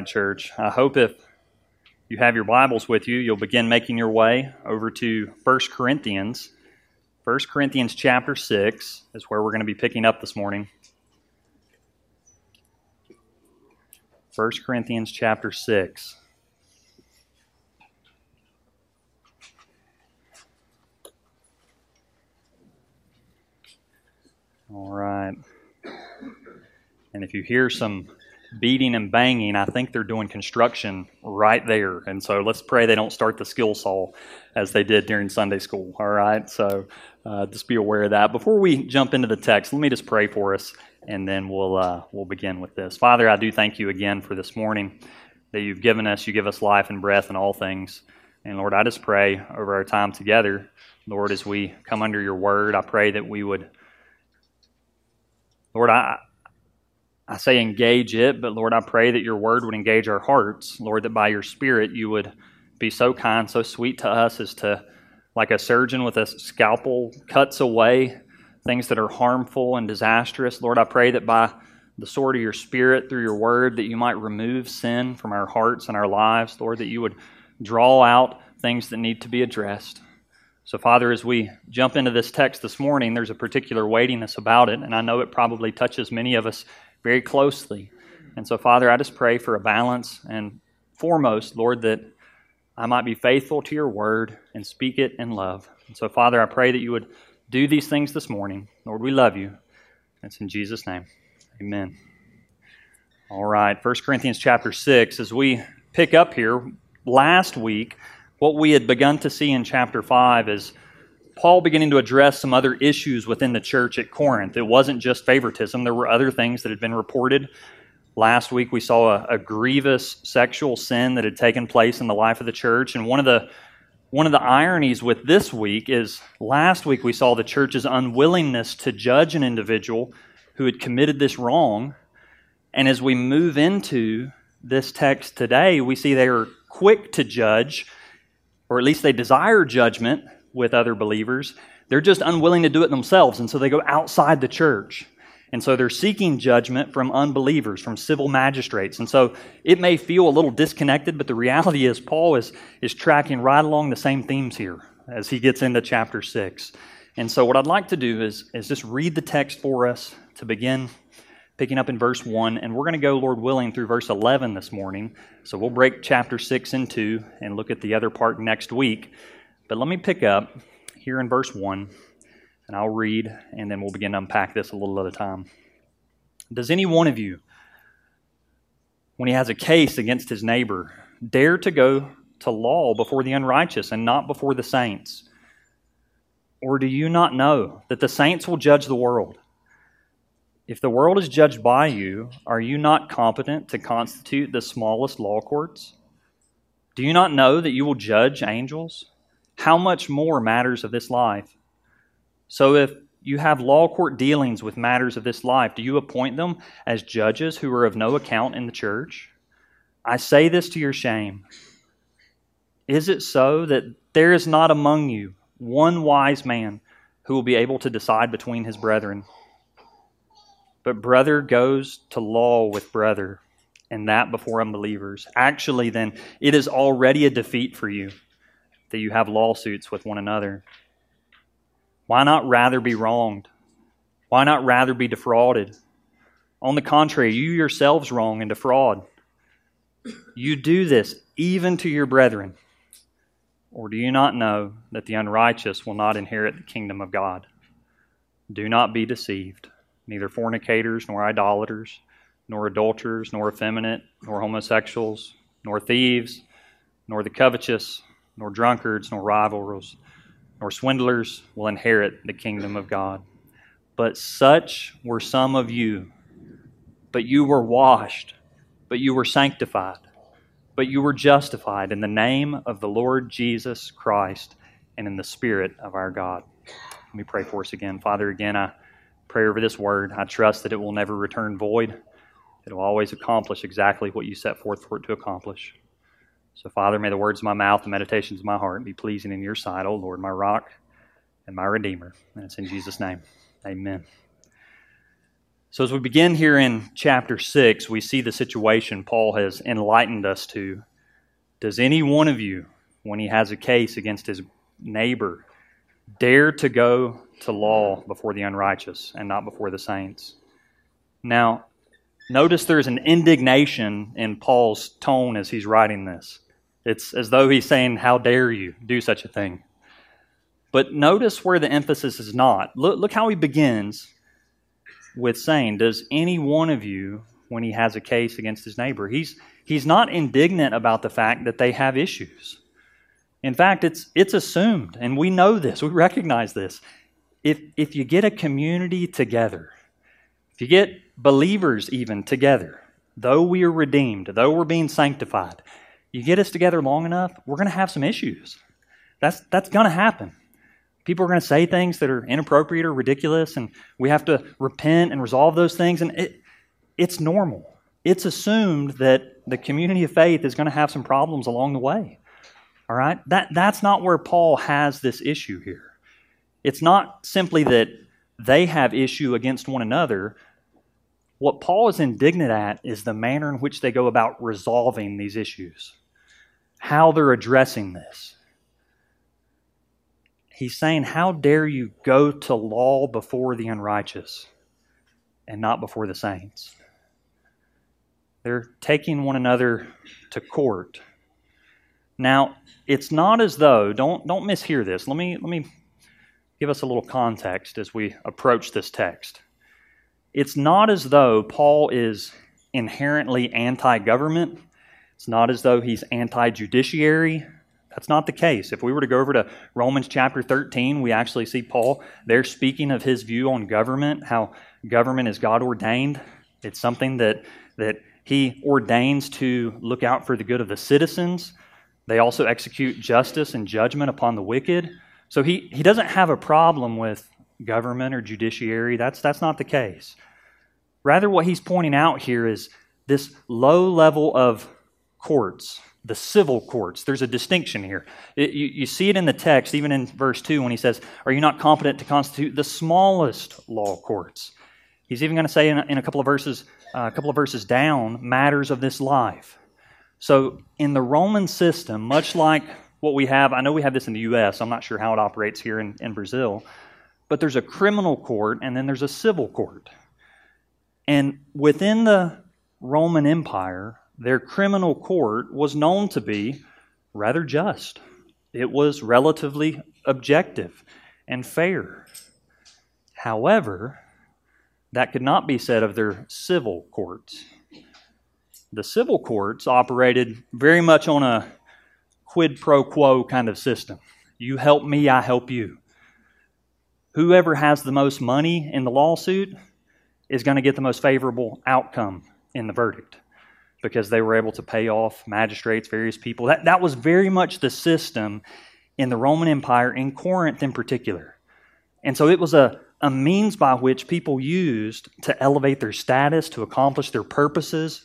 church. I hope if you have your Bibles with you, you'll begin making your way over to 1 Corinthians. 1 Corinthians chapter 6 is where we're going to be picking up this morning. 1 Corinthians chapter 6. All right. And if you hear some beating and banging, I think they're doing construction right there. And so let's pray they don't start the skill saw as they did during Sunday school. All right. So uh, just be aware of that. Before we jump into the text, let me just pray for us, and then we'll uh, we'll begin with this. Father, I do thank you again for this morning that you've given us. You give us life and breath and all things. And Lord, I just pray over our time together, Lord, as we come under your word, I pray that we would, Lord, I, I say engage it, but Lord, I pray that your word would engage our hearts. Lord, that by your spirit you would be so kind, so sweet to us as to, like a surgeon with a scalpel, cuts away things that are harmful and disastrous. Lord, I pray that by the sword of your spirit through your word that you might remove sin from our hearts and our lives. Lord, that you would draw out things that need to be addressed. So, Father, as we jump into this text this morning, there's a particular weightiness about it, and I know it probably touches many of us very closely. And so, Father, I just pray for a balance and foremost, Lord, that I might be faithful to your word and speak it in love. And so, Father, I pray that you would do these things this morning. Lord, we love you. It's in Jesus' name. Amen. All right, 1 Corinthians chapter 6, as we pick up here, last week, what we had begun to see in chapter 5 is Paul beginning to address some other issues within the church at Corinth. It wasn't just favoritism, there were other things that had been reported. Last week, we saw a, a, grievous sexual sin that had taken place in the life of the church. And one of the, one of the ironies with this week is last week we saw the church's unwillingness to judge an individual who had committed this wrong. And as we move into this text today, we see they are quick to judge, or at least they desire judgment with other believers. They're just unwilling to do it themselves, and so they go outside the church. And so they're seeking judgment from unbelievers, from civil magistrates. And so it may feel a little disconnected, but the reality is Paul is, is tracking right along the same themes here as he gets into chapter 6. And so what I'd like to do is, is just read the text for us to begin picking up in verse 1. And we're going to go, Lord willing, through verse 11 this morning. So we'll break chapter 6 in two and look at the other part next week. But let me pick up here in verse 1, and I'll read, and then we'll begin to unpack this a little at a time. Does any one of you, when he has a case against his neighbor, dare to go to law before the unrighteous and not before the saints? Or do you not know that the saints will judge the world? If the world is judged by you, are you not competent to constitute the smallest law courts? Do you not know that you will judge angels? How much more matters of this life? So if you have law court dealings with matters of this life, do you appoint them as judges who are of no account in the church? I say this to your shame. Is it so that there is not among you one wise man who will be able to decide between his brethren? But brother goes to law with brother, and that before unbelievers. Actually, then, it is already a defeat for you that you have lawsuits with one another? Why not rather be wronged? Why not rather be defrauded? On the contrary, you yourselves wrong and defraud. You do this even to your brethren. Or do you not know that the unrighteous will not inherit the kingdom of God? Do not be deceived. Neither fornicators, nor idolaters, nor adulterers, nor effeminate, nor homosexuals, nor thieves, nor the covetous nor drunkards, nor revilers, nor swindlers will inherit the kingdom of God. But such were some of you. But you were washed, but you were sanctified, but you were justified in the name of the Lord Jesus Christ and in the Spirit of our God. Let me pray for us again. Father, again, I pray over this word. I trust that it will never return void. It will always accomplish exactly what you set forth for it to accomplish. So, Father, may the words of my mouth and meditations of my heart be pleasing in your sight, O Lord, my rock and my redeemer. And it's in Jesus' name. Amen. So, as we begin here in chapter 6, we see the situation Paul has enlightened us to. Does any one of you, when he has a case against his neighbor, dare to go to law before the unrighteous and not before the saints? Now, notice there's an indignation in Paul's tone as he's writing this. It's as though he's saying, How dare you do such a thing? But notice where the emphasis is not. Look, look how he begins with saying, Does any one of you, when he has a case against his neighbor, he's, he's not indignant about the fact that they have issues. In fact, it's, it's assumed, and we know this, we recognize this. If, if you get a community together, if you get believers even together, though we are redeemed, though we're being sanctified, you get us together long enough, we're going to have some issues. That's, that's going to happen. People are going to say things that are inappropriate or ridiculous, and we have to repent and resolve those things. And it, it's normal. It's assumed that the community of faith is going to have some problems along the way. All right? That, that's not where Paul has this issue here. It's not simply that they have issue against one another. What Paul is indignant at is the manner in which they go about resolving these issues, how they're addressing this he's saying, How dare you go to law before the unrighteous and not before the saints? They're taking one another to court. Now, it's not as though, don't, don't mishear this. Let me, let me give us a little context as we approach this text. It's not as though Paul is inherently anti government. It's not as though he's anti judiciary. That's not the case. If we were to go over to Romans chapter 13, we actually see Paul there speaking of his view on government, how government is God ordained. It's something that, that he ordains to look out for the good of the citizens. They also execute justice and judgment upon the wicked. So he, he doesn't have a problem with government or judiciary. That's, that's not the case. Rather, what he's pointing out here is this low level of courts the civil courts. There's a distinction here. It, you, you, see it in the text, even in verse 2, when he says, Are you not competent to constitute the smallest law courts? He's even going to say in in a couple of verses, uh, a couple of verses down, matters of this life. So in the Roman system, much like what we have, I know we have this in the U.S., I'm not sure how it operates here in, in Brazil, but there's a criminal court and then there's a civil court. And within the Roman Empire, their criminal court was known to be rather just. It was relatively objective and fair. However, that could not be said of their civil courts. The civil courts operated very much on a quid pro quo kind of system. You help me, I help you. Whoever has the most money in the lawsuit is going to get the most favorable outcome in the verdict because they were able to pay off magistrates, various people. That, that was very much the system in the Roman Empire, in Corinth in particular. And so it was a, a means by which people used to elevate their status, to accomplish their purposes.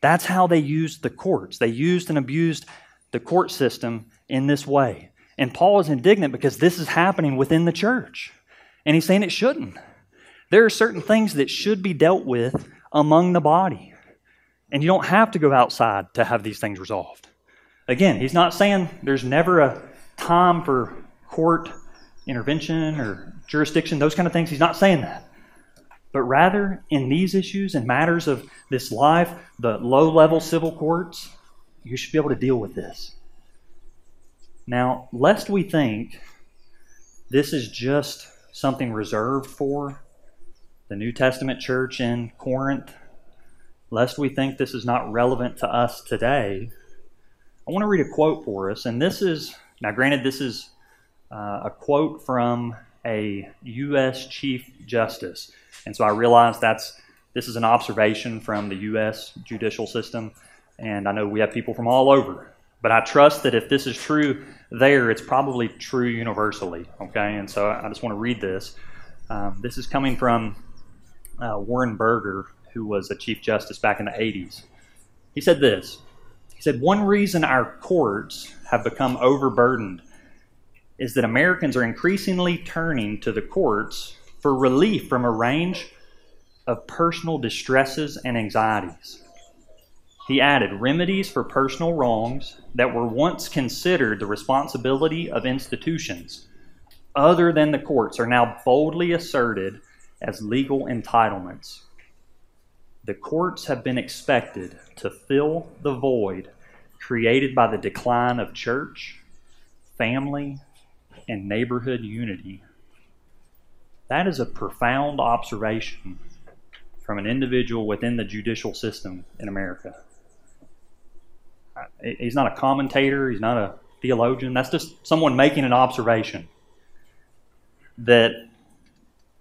That's how they used the courts. They used and abused the court system in this way. And Paul is indignant because this is happening within the church. And he's saying it shouldn't. There are certain things that should be dealt with among the body. And you don't have to go outside to have these things resolved. Again, he's not saying there's never a time for court intervention or jurisdiction, those kind of things. He's not saying that. But rather, in these issues and matters of this life, the low level civil courts, you should be able to deal with this. Now, lest we think this is just something reserved for the New Testament church in Corinth lest we think this is not relevant to us today, I want to read a quote for us. And this is, now granted, this is uh, a quote from a U.S. Chief Justice. And so I realize that's this is an observation from the U.S. judicial system. And I know we have people from all over. But I trust that if this is true there, it's probably true universally. Okay? And so I just want to read this. Um, this is coming from uh, Warren Burger, who was a Chief Justice back in the 80s. He said this He said, One reason our courts have become overburdened is that Americans are increasingly turning to the courts for relief from a range of personal distresses and anxieties. He added remedies for personal wrongs that were once considered the responsibility of institutions other than the courts are now boldly asserted as legal entitlements. The courts have been expected to fill the void created by the decline of church, family, and neighborhood unity. That is a profound observation from an individual within the judicial system in America. He's not a commentator, he's not a theologian, that's just someone making an observation that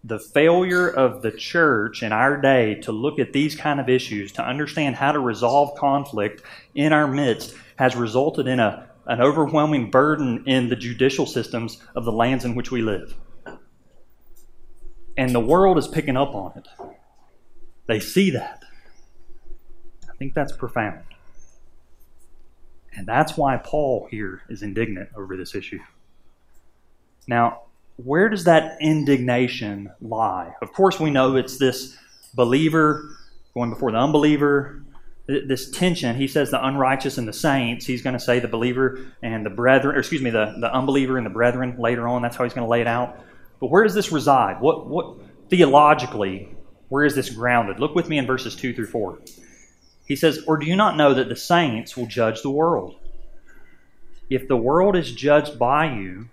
the failure of the church in our day to look at these kind of issues, to understand how to resolve conflict in our midst, has resulted in a, an overwhelming burden in the judicial systems of the lands in which we live. And the world is picking up on it. They see that. I think that's profound. And that's why Paul here is indignant over this issue. Now, where does that indignation lie? Of course, we know it's this believer going before the unbeliever, this tension. He says the unrighteous and the saints. He's going to say the believer and the brethren, or excuse me, the, the unbeliever and the brethren later on. That's how he's going to lay it out. But where does this reside? What, what theologically, where is this grounded? Look with me in verses 2 through 4. He says, Or do you not know that the saints will judge the world? If the world is judged by you,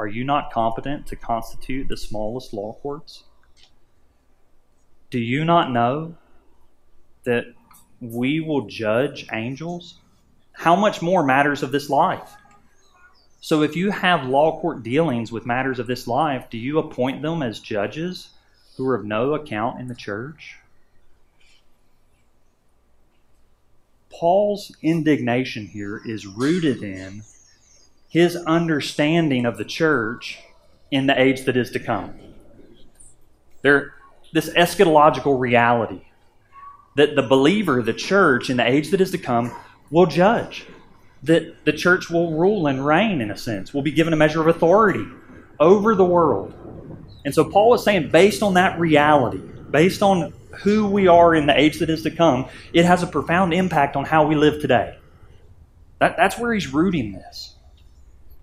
are you not competent to constitute the smallest law courts? Do you not know that we will judge angels? How much more matters of this life? So, if you have law court dealings with matters of this life, do you appoint them as judges who are of no account in the church? Paul's indignation here is rooted in his understanding of the church in the age that is to come. There, this eschatological reality that the believer, the church, in the age that is to come, will judge. That the church will rule and reign, in a sense, will be given a measure of authority over the world. And so Paul is saying, based on that reality, based on who we are in the age that is to come, it has a profound impact on how we live today. That, that's where he's rooting this.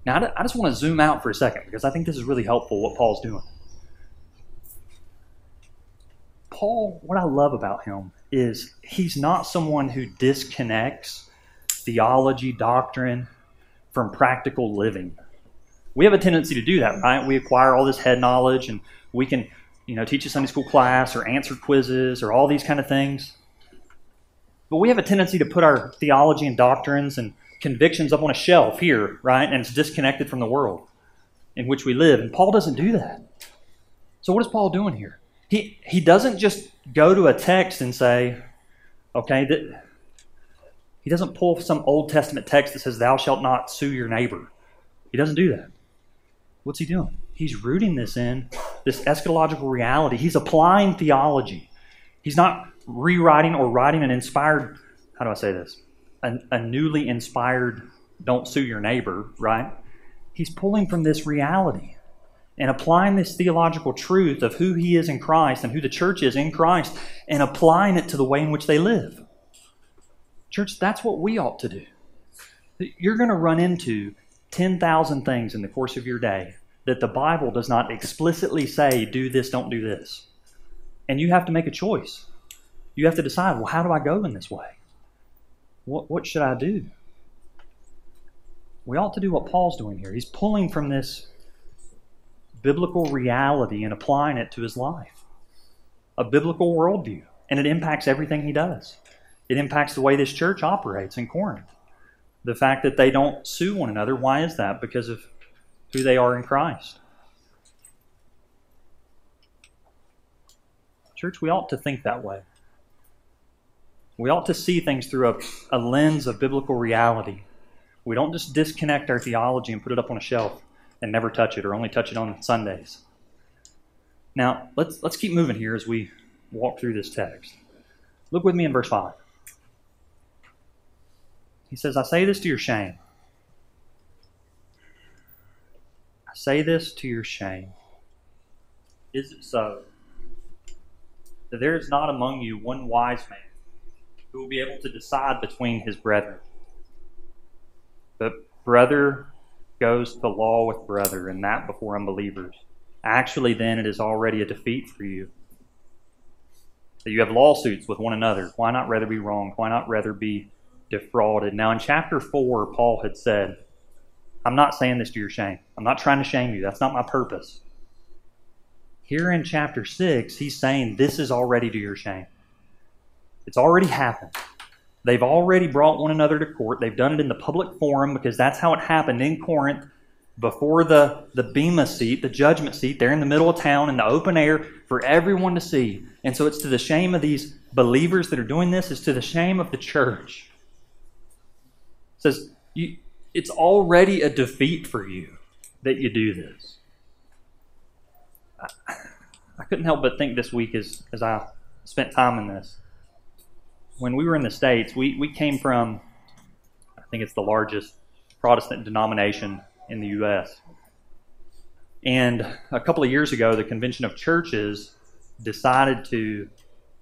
Now, I just want to zoom out for a second because I think this is really helpful what Paul's doing. Paul, what I love about him is he's not someone who disconnects theology, doctrine from practical living. We have a tendency to do that, right? We acquire all this head knowledge and we can, you know, teach a Sunday school class or answer quizzes or all these kind of things. But we have a tendency to put our theology and doctrines and convictions up on a shelf here, right? And it's disconnected from the world in which we live. And Paul doesn't do that. So what is Paul doing here? He he doesn't just go to a text and say, okay, that he doesn't pull some Old Testament text that says, Thou shalt not sue your neighbor. He doesn't do that. What's he doing? He's rooting this in this eschatological reality. He's applying theology. He's not rewriting or writing an inspired, how do I say this? A, a newly inspired don't sue your neighbor, right? He's pulling from this reality and applying this theological truth of who he is in Christ and who the church is in Christ and applying it to the way in which they live. Church, that's what we ought to do. You're going to run into 10,000 things in the course of your day that the Bible does not explicitly say, do this, don't do this. And you have to make a choice. You have to decide, well, how do I go in this way? What, what should I do? We ought to do what Paul's doing here. He's pulling from this biblical reality and applying it to his life. A biblical worldview. And it impacts everything he does. It impacts the way this church operates in Corinth. The fact that they don't sue one another, why is that? Because of who they are in Christ. Church, we ought to think that way. We ought to see things through a, a lens of biblical reality. We don't just disconnect our theology and put it up on a shelf and never touch it or only touch it on Sundays. Now, let's, let's keep moving here as we walk through this text. Look with me in verse 5. He says, I say this to your shame. I say this to your shame. Is it so? that there is not among you one wise man who will be able to decide between his brethren. But brother goes to law with brother, and that before unbelievers. Actually, then, it is already a defeat for you. That you have lawsuits with one another. Why not rather be wronged? Why not rather be defrauded? Now, in chapter 4, Paul had said, I'm not saying this to your shame. I'm not trying to shame you. That's not my purpose. Here in chapter 6, he's saying this is already to your shame. It's already happened. They've already brought one another to court. They've done it in the public forum because that's how it happened in Corinth before the, the Bema seat, the judgment seat, They're in the middle of town in the open air for everyone to see. And so it's to the shame of these believers that are doing this, it's to the shame of the church. It says, you, it's already a defeat for you that you do this. I, I couldn't help but think this week as, as I spent time in this when we were in the States, we, we came from, I think it's the largest Protestant denomination in the U.S. And a couple of years ago, the Convention of Churches decided to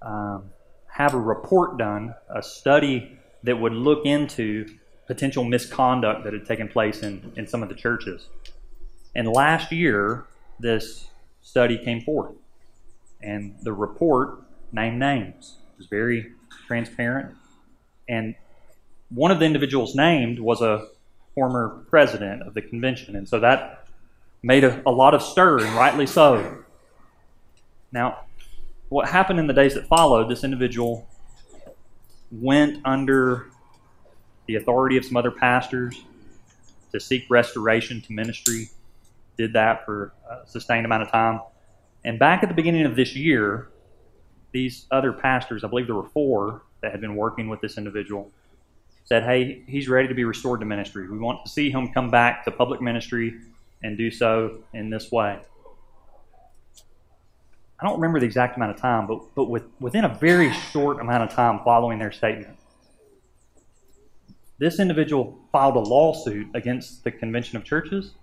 um, have a report done, a study that would look into potential misconduct that had taken place in, in some of the churches. And last year, this study came forth. And the report named names. It was very transparent. And one of the individuals named was a former president of the convention. And so that made a, a lot of stir, and rightly so. Now, what happened in the days that followed, this individual went under the authority of some other pastors to seek restoration to ministry, did that for a sustained amount of time. And back at the beginning of this year, these other pastors, I believe there were four that had been working with this individual, said, Hey, he's ready to be restored to ministry. We want to see him come back to public ministry and do so in this way. I don't remember the exact amount of time, but, but with, within a very short amount of time following their statement, this individual filed a lawsuit against the Convention of Churches,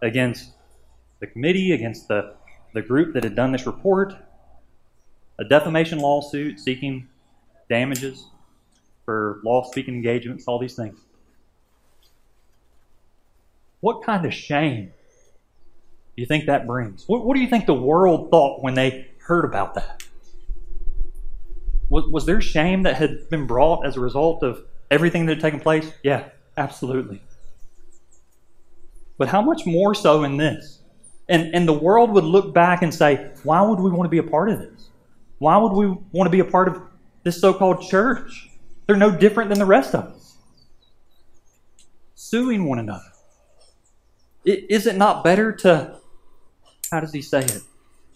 against the committee, against the, the group that had done this report, a defamation lawsuit seeking damages for lost speaking engagements, all these things. What kind of shame do you think that brings? What, what do you think the world thought when they heard about that? Was, was there shame that had been brought as a result of everything that had taken place? Yeah, absolutely. But how much more so in this? And, and the world would look back and say, why would we want to be a part of this? Why would we want to be a part of this so called church? They're no different than the rest of us. Suing one another. Is it not better to, how does he say it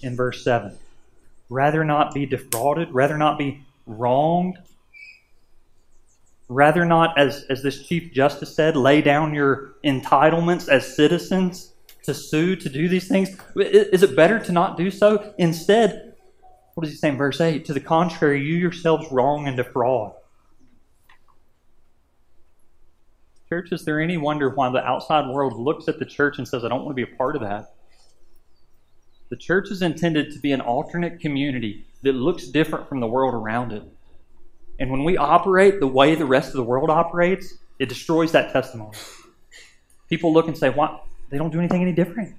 in verse 7? Rather not be defrauded, rather not be wronged, rather not, as, as this Chief Justice said, lay down your entitlements as citizens to sue, to do these things? Is it better to not do so? Instead, what does he say in verse 8? To the contrary, you yourselves wrong and defraud. Church, is there any wonder why the outside world looks at the church and says, I don't want to be a part of that? The church is intended to be an alternate community that looks different from the world around it. And when we operate the way the rest of the world operates, it destroys that testimony. People look and say, Why? They don't do anything any different.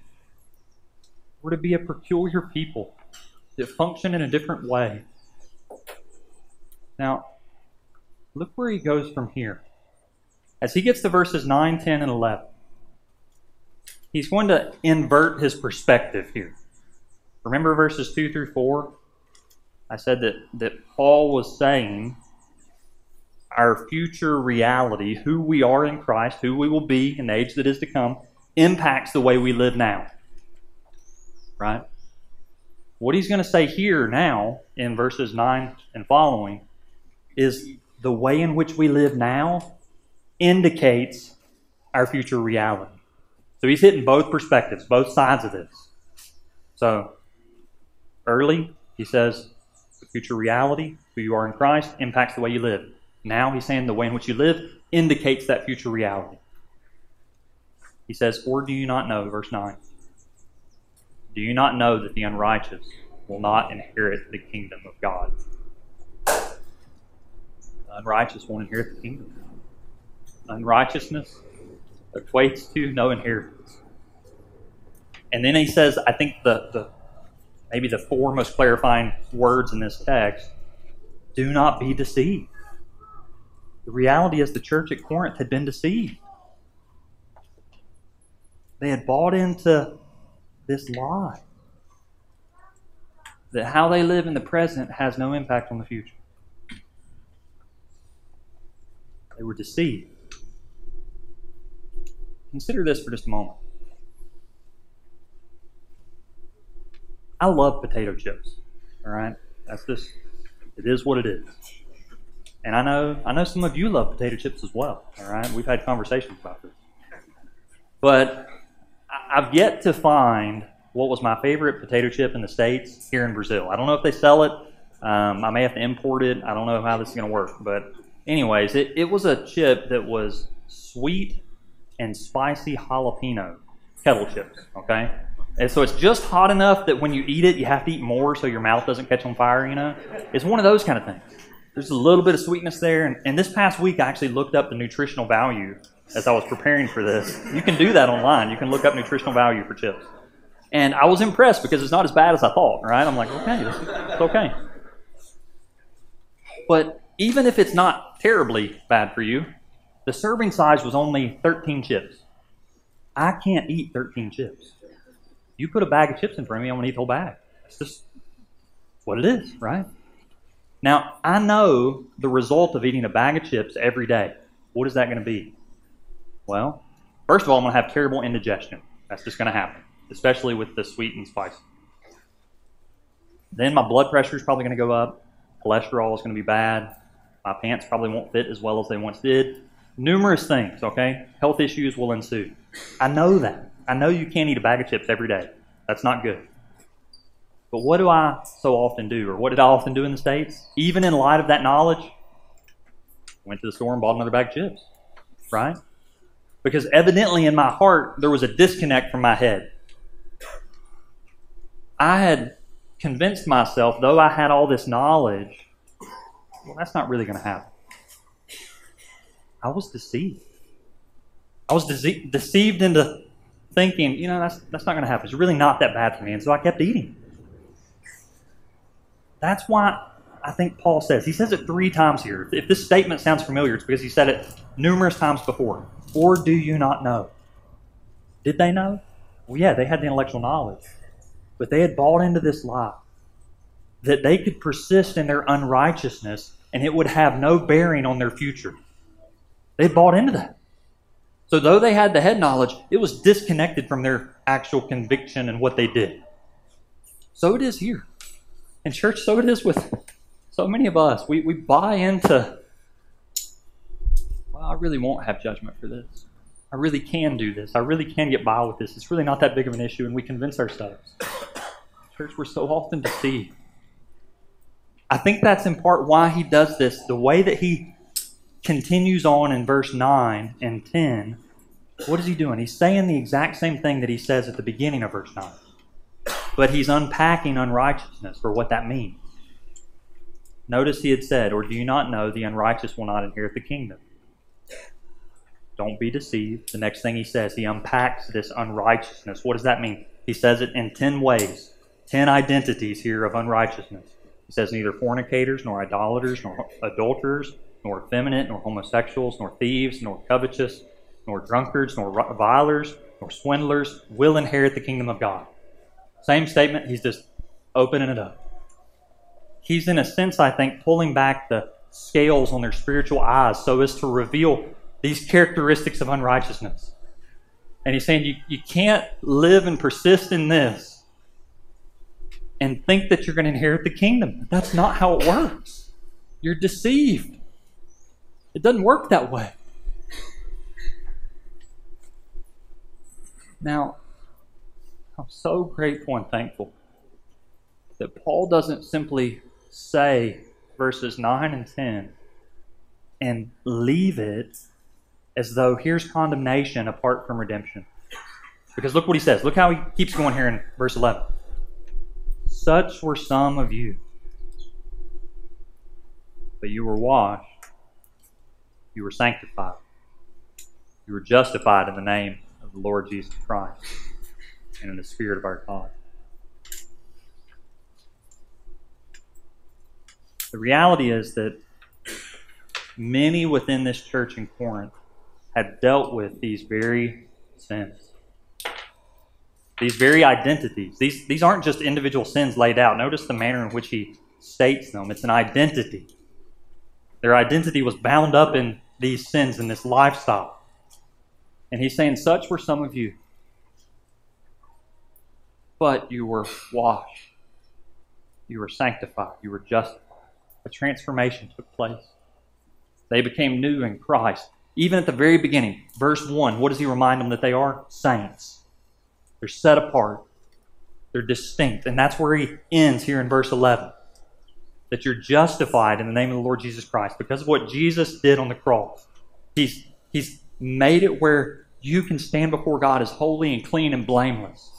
We're to be a peculiar people that function in a different way. Now, look where he goes from here. As he gets to verses 9, 10, and 11, he's going to invert his perspective here. Remember verses 2 through 4? I said that, that Paul was saying our future reality, who we are in Christ, who we will be in the age that is to come, impacts the way we live now. Right? What he's going to say here now in verses 9 and following is the way in which we live now indicates our future reality. So he's hitting both perspectives, both sides of this. So early, he says the future reality, who you are in Christ, impacts the way you live. Now he's saying the way in which you live indicates that future reality. He says, Or do you not know, verse 9? Do you not know that the unrighteous will not inherit the kingdom of God. The unrighteous won't inherit the kingdom. Unrighteousness equates to no inheritance. And then he says, I think the, the maybe the four most clarifying words in this text do not be deceived. The reality is the church at Corinth had been deceived. They had bought into this lie that how they live in the present has no impact on the future. They were deceived. Consider this for just a moment. I love potato chips. All right, that's just it is what it is. And I know I know some of you love potato chips as well. All right, we've had conversations about this. But I've yet to find what was my favorite potato chip in the states here in Brazil. I don't know if they sell it. Um, I may have to import it. I don't know how this is going to work. But anyways, it, it was a chip that was sweet and spicy jalapeno kettle chips. Okay, and so it's just hot enough that when you eat it, you have to eat more so your mouth doesn't catch on fire, you know? It's one of those kind of things. There's a little bit of sweetness there. And, and this past week, I actually looked up the nutritional value as I was preparing for this. You can do that online. You can look up nutritional value for chips. And I was impressed because it's not as bad as I thought, right? I'm like, okay, it's okay. But even if it's not terribly bad for you, the serving size was only 13 chips. I can't eat 13 chips. You put a bag of chips in front of me, I'm going to eat the whole bag. That's just what it is, right? Now, I know the result of eating a bag of chips every day. What is that going to be? Well, first of all, I'm going to have terrible indigestion. That's just going to happen, especially with the sweet and spicy. Then my blood pressure is probably going to go up. Cholesterol is going to be bad. My pants probably won't fit as well as they once did. Numerous things, okay? Health issues will ensue. I know that. I know you can't eat a bag of chips every day. That's not good. But what do I so often do, or what did I often do in the States? Even in light of that knowledge, went to the store and bought another bag of chips, right? Because evidently in my heart, there was a disconnect from my head. I had convinced myself, though I had all this knowledge, well, that's not really going to happen. I was deceived. I was dece- deceived into thinking, you know, that's, that's not going to happen. It's really not that bad for me. And so I kept eating. That's why I think Paul says, he says it three times here. If this statement sounds familiar, it's because he said it numerous times before. Or do you not know? Did they know? Well, yeah, they had the intellectual knowledge. But they had bought into this lie that they could persist in their unrighteousness and it would have no bearing on their future. They bought into that. So, though they had the head knowledge, it was disconnected from their actual conviction and what they did. So it is here. In church, so it is with so many of us. We, we buy into, I really won't have judgment for this. I really can do this. I really can get by with this. It's really not that big of an issue, and we convince ourselves. Church, we're so often deceived. I think that's in part why he does this. The way that he continues on in verse 9 and 10, what is he doing? He's saying the exact same thing that he says at the beginning of verse 9. But he's unpacking unrighteousness for what that means. Notice he had said, Or do you not know the unrighteous will not inherit the kingdom? Don't be deceived. The next thing he says, he unpacks this unrighteousness. What does that mean? He says it in 10 ways, 10 identities here of unrighteousness. He says neither fornicators, nor idolaters, nor adulterers, nor effeminate, nor homosexuals, nor thieves, nor covetous, nor drunkards, nor revilers, nor swindlers will inherit the kingdom of God. Same statement, he's just opening it up. He's, in a sense, I think, pulling back the scales on their spiritual eyes so as to reveal these characteristics of unrighteousness. And he's saying you, you can't live and persist in this and think that you're going to inherit the kingdom. That's not how it works. You're deceived. It doesn't work that way. Now, I'm so grateful and thankful that Paul doesn't simply say verses 9 and 10 and leave it as though here's condemnation apart from redemption. Because look what he says. Look how he keeps going here in verse 11. Such were some of you. But you were washed, you were sanctified, you were justified in the name of the Lord Jesus Christ and in the Spirit of our God. The reality is that many within this church in Corinth had dealt with these very sins. These very identities. These, these aren't just individual sins laid out. Notice the manner in which he states them. It's an identity. Their identity was bound up in these sins and this lifestyle. And he's saying, Such were some of you. But you were washed. You were sanctified. You were justified. A transformation took place. They became new in Christ. Even at the very beginning, verse 1, what does he remind them that they are? Saints. They're set apart. They're distinct. And that's where he ends here in verse 11. That you're justified in the name of the Lord Jesus Christ because of what Jesus did on the cross. He's, he's made it where you can stand before God as holy and clean and blameless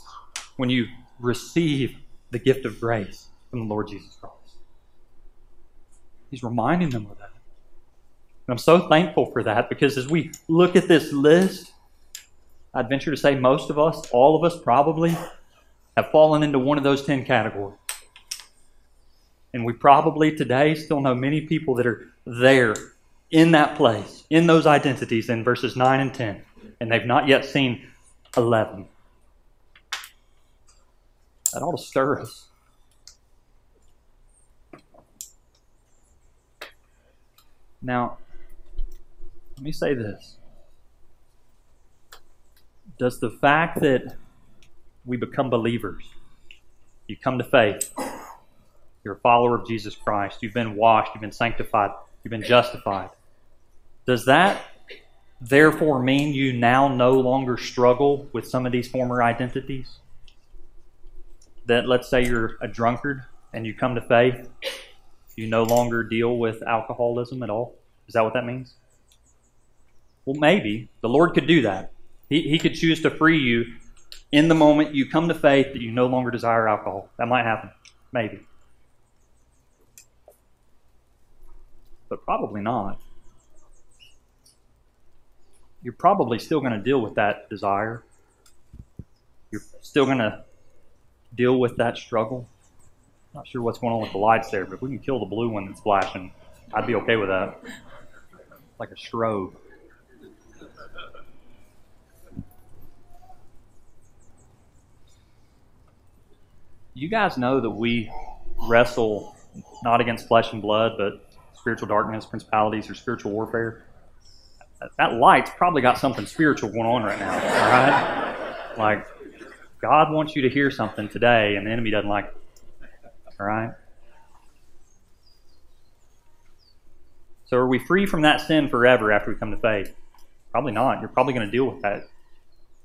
when you receive the gift of grace from the Lord Jesus Christ. He's reminding them of that. And I'm so thankful for that because as we look at this list, I'd venture to say most of us, all of us probably, have fallen into one of those 10 categories. And we probably today still know many people that are there in that place, in those identities in verses 9 and 10, and they've not yet seen 11. That ought to stir us. Now, let me say this. Does the fact that we become believers, you come to faith, you're a follower of Jesus Christ, you've been washed, you've been sanctified, you've been justified, does that therefore mean you now no longer struggle with some of these former identities? That let's say you're a drunkard and you come to faith, you no longer deal with alcoholism at all? Is that what that means? Well, maybe. The Lord could do that. He, he could choose to free you in the moment you come to faith that you no longer desire alcohol. That might happen. Maybe. But probably not. You're probably still going to deal with that desire. You're still going to deal with that struggle. Not sure what's going on with the lights there, but if we can kill the blue one that's flashing, I'd be okay with that. Like a strobe. You guys know that we wrestle not against flesh and blood, but spiritual darkness, principalities, or spiritual warfare. That light's probably got something spiritual going on right now, all right? Like, God wants you to hear something today, and the enemy doesn't like it. All right? So are we free from that sin forever after we come to faith? Probably not. You're probably going to deal with that.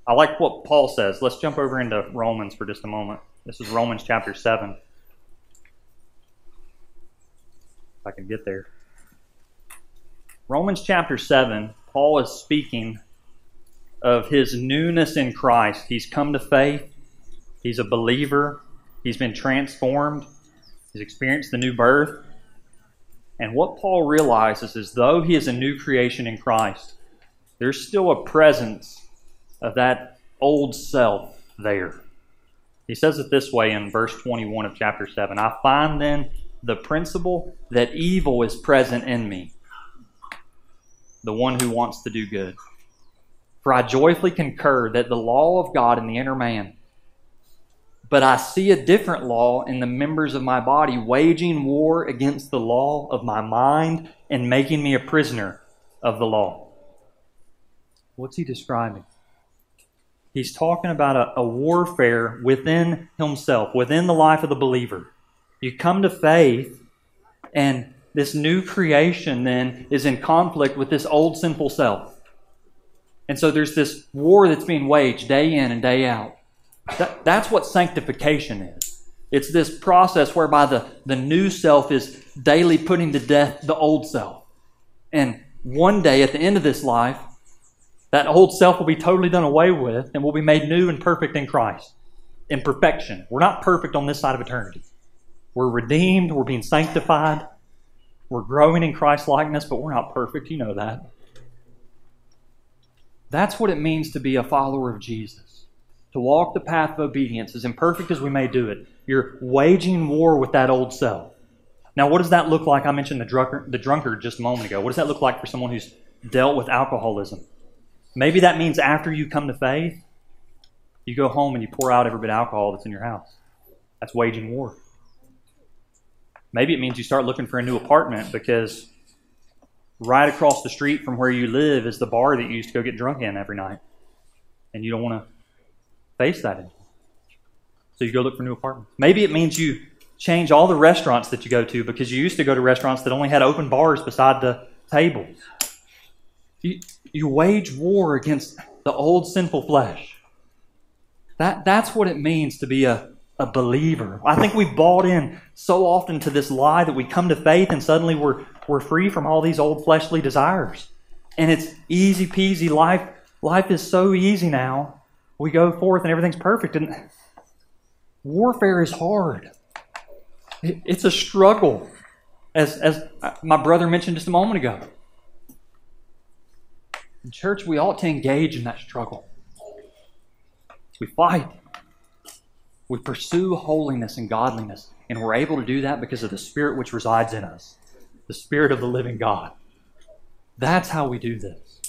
I like what Paul says. Let's jump over into Romans for just a moment. This is Romans chapter 7. If I can get there. Romans chapter 7, Paul is speaking of his newness in Christ. He's come to faith, he's a believer, he's been transformed, He's experienced the new birth. And what Paul realizes is though he is a new creation in Christ, there's still a presence of that old self there. He says it this way in verse 21 of chapter 7 I find then the principle that evil is present in me, the one who wants to do good. For I joyfully concur that the law of God in the inner man but I see a different law in the members of my body, waging war against the law of my mind and making me a prisoner of the law. What's he describing? He's talking about a, a, warfare within himself, within the life of the believer. You come to faith, and this new creation then is in conflict with this old sinful self. And so there's this war that's being waged day in and day out. That, that's what sanctification is. It's this process whereby the, the new self is daily putting to death the old self. And one day at the end of this life, that old self will be totally done away with and will be made new and perfect in Christ. In perfection. We're not perfect on this side of eternity. We're redeemed, we're being sanctified, we're growing in Christ likeness, but we're not perfect. You know that. That's what it means to be a follower of Jesus. To walk the path of obedience, as imperfect as we may do it, you're waging war with that old self. Now, what does that look like? I mentioned the drunkard, the drunkard just a moment ago. What does that look like for someone who's dealt with alcoholism? Maybe that means after you come to faith, you go home and you pour out every bit of alcohol that's in your house. That's waging war. Maybe it means you start looking for a new apartment because right across the street from where you live is the bar that you used to go get drunk in every night. And you don't want to face that anymore. So you go look for new apartments. Maybe it means you change all the restaurants that you go to because you used to go to restaurants that only had open bars beside the tables. You, you wage war against the old sinful flesh. That, that's what it means to be a, a believer. I think we've bought in so often to this lie that we come to faith and suddenly we're, we're free from all these old fleshly desires. And it's easy peasy. Life, life is so easy now. We go forth and everything's perfect. And warfare is hard. It's a struggle, as, as my brother mentioned just a moment ago. In church, we ought to engage in that struggle. We fight. We pursue holiness and godliness, and we're able to do that because of the Spirit which resides in us, the Spirit of the living God. That's how we do this.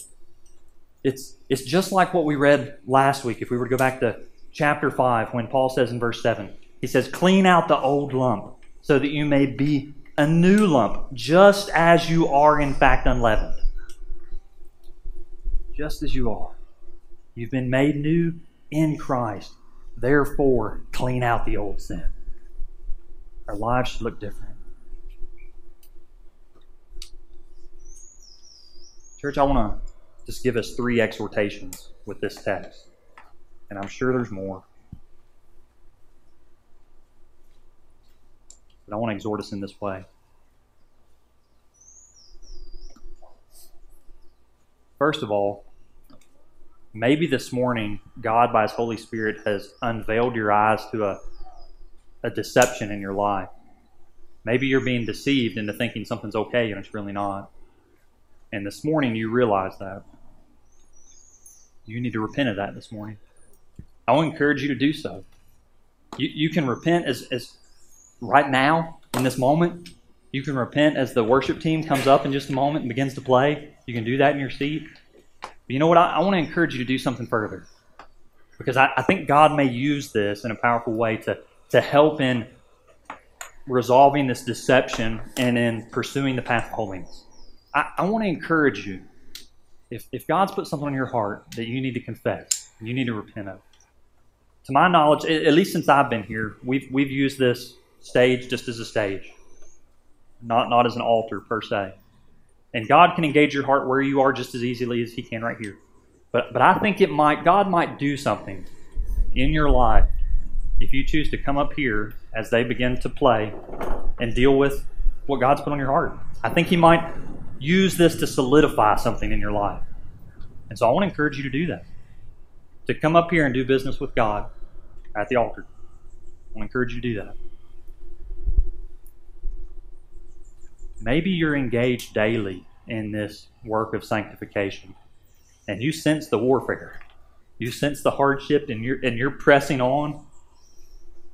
It's, it's just like what we read last week. If we were to go back to chapter 5, when Paul says in verse 7, he says, Clean out the old lump so that you may be a new lump, just as you are in fact unleavened. Just as you are. You've been made new in Christ. Therefore, clean out the old sin. Our lives should look different. Church, I want to just give us three exhortations with this text. And I'm sure there's more. But I want to exhort us in this way. First of all, maybe this morning God, by His Holy Spirit, has unveiled your eyes to a, a deception in your life. Maybe you're being deceived into thinking something's okay and it's really not. And this morning you realize that. You need to repent of that this morning. I will encourage you to do so. You, you can repent as, as right now, in this moment. You can repent as the worship team comes up in just a moment and begins to play. You can do that in your seat. But you know what? I, I want to encourage you to do something further. Because I, I think God may use this in a powerful way to, to help in resolving this deception and in pursuing the path of holiness. I, I want to encourage you. If, if God's put something on your heart that you need to confess, you need to repent of. To my knowledge, at least since I've been here, we've, we've used this stage just as a stage, not, not as an altar per se. And God can engage your heart where you are just as easily as He can right here. But, but I think it might, God might do something in your life if you choose to come up here as they begin to play and deal with what God's put on your heart. I think He might use this to solidify something in your life. And so I want to encourage you to do that. To come up here and do business with God at the altar. I want to encourage you to do that. Maybe you're engaged daily in this work of sanctification and you sense the warfare. You sense the hardship and you're, and you're pressing on.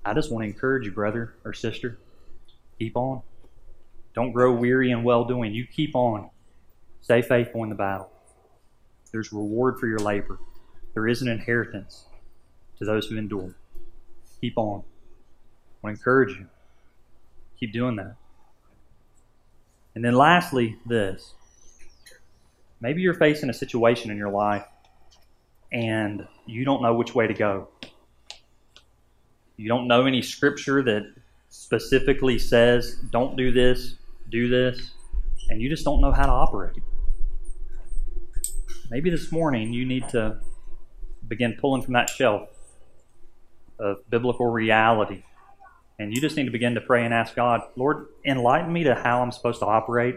I just want to encourage you, brother or sister. Keep on. Don't grow weary in well doing. You keep on. Stay faithful in the battle. There's reward for your labor. There is an inheritance to those who endure. Keep on. I want to encourage you. Keep doing that. And then lastly, this. Maybe you're facing a situation in your life and you don't know which way to go. You don't know any scripture that specifically says, don't do this, do this, and you just don't know how to operate. Maybe this morning you need to begin pulling from that shelf of biblical reality and you just need to begin to pray and ask God, Lord, enlighten me to how I'm supposed to operate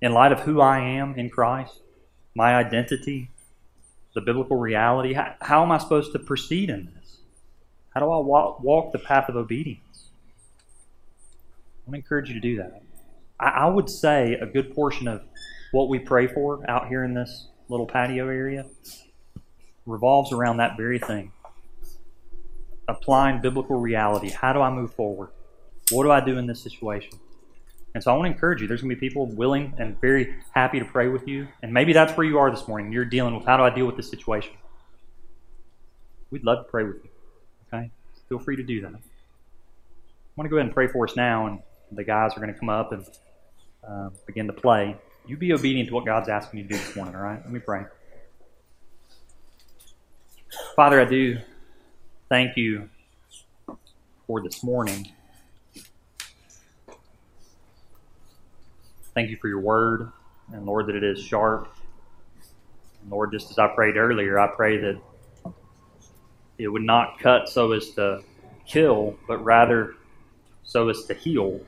in light of who I am in Christ, my identity, the biblical reality. How, how am I supposed to proceed in this? How do I walk, walk the path of obedience? to encourage you to do that. I, I would say a good portion of what we pray for out here in this little patio area revolves around that very thing applying biblical reality. How do I move forward? What do I do in this situation? And so I want to encourage you. There's going to be people willing and very happy to pray with you. And maybe that's where you are this morning. You're dealing with how do I deal with this situation? We'd love to pray with you. Okay? Feel free to do that. I want to go ahead and pray for us now, and the guys are going to come up and uh, begin to play. You be obedient to what God's asking you to do this morning, all right? Let me pray. Father, I do thank you for this morning. Thank you for your word, and Lord, that it is sharp. And Lord, just as I prayed earlier, I pray that it would not cut so as to kill, but rather so as to heal.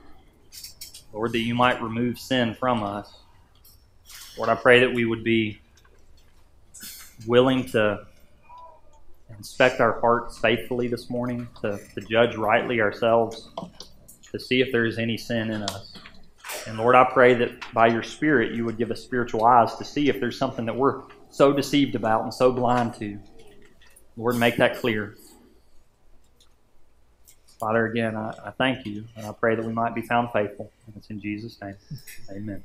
Lord, that you might remove sin from us. Lord, I pray that we would be willing to inspect our hearts faithfully this morning, to, to judge rightly ourselves, to see if there is any sin in us. And Lord, I pray that by your Spirit you would give us spiritual eyes to see if there's something that we're so deceived about and so blind to. Lord, make that clear. Father, again, I, I thank you, and I pray that we might be found faithful. And it's in Jesus' name. Amen.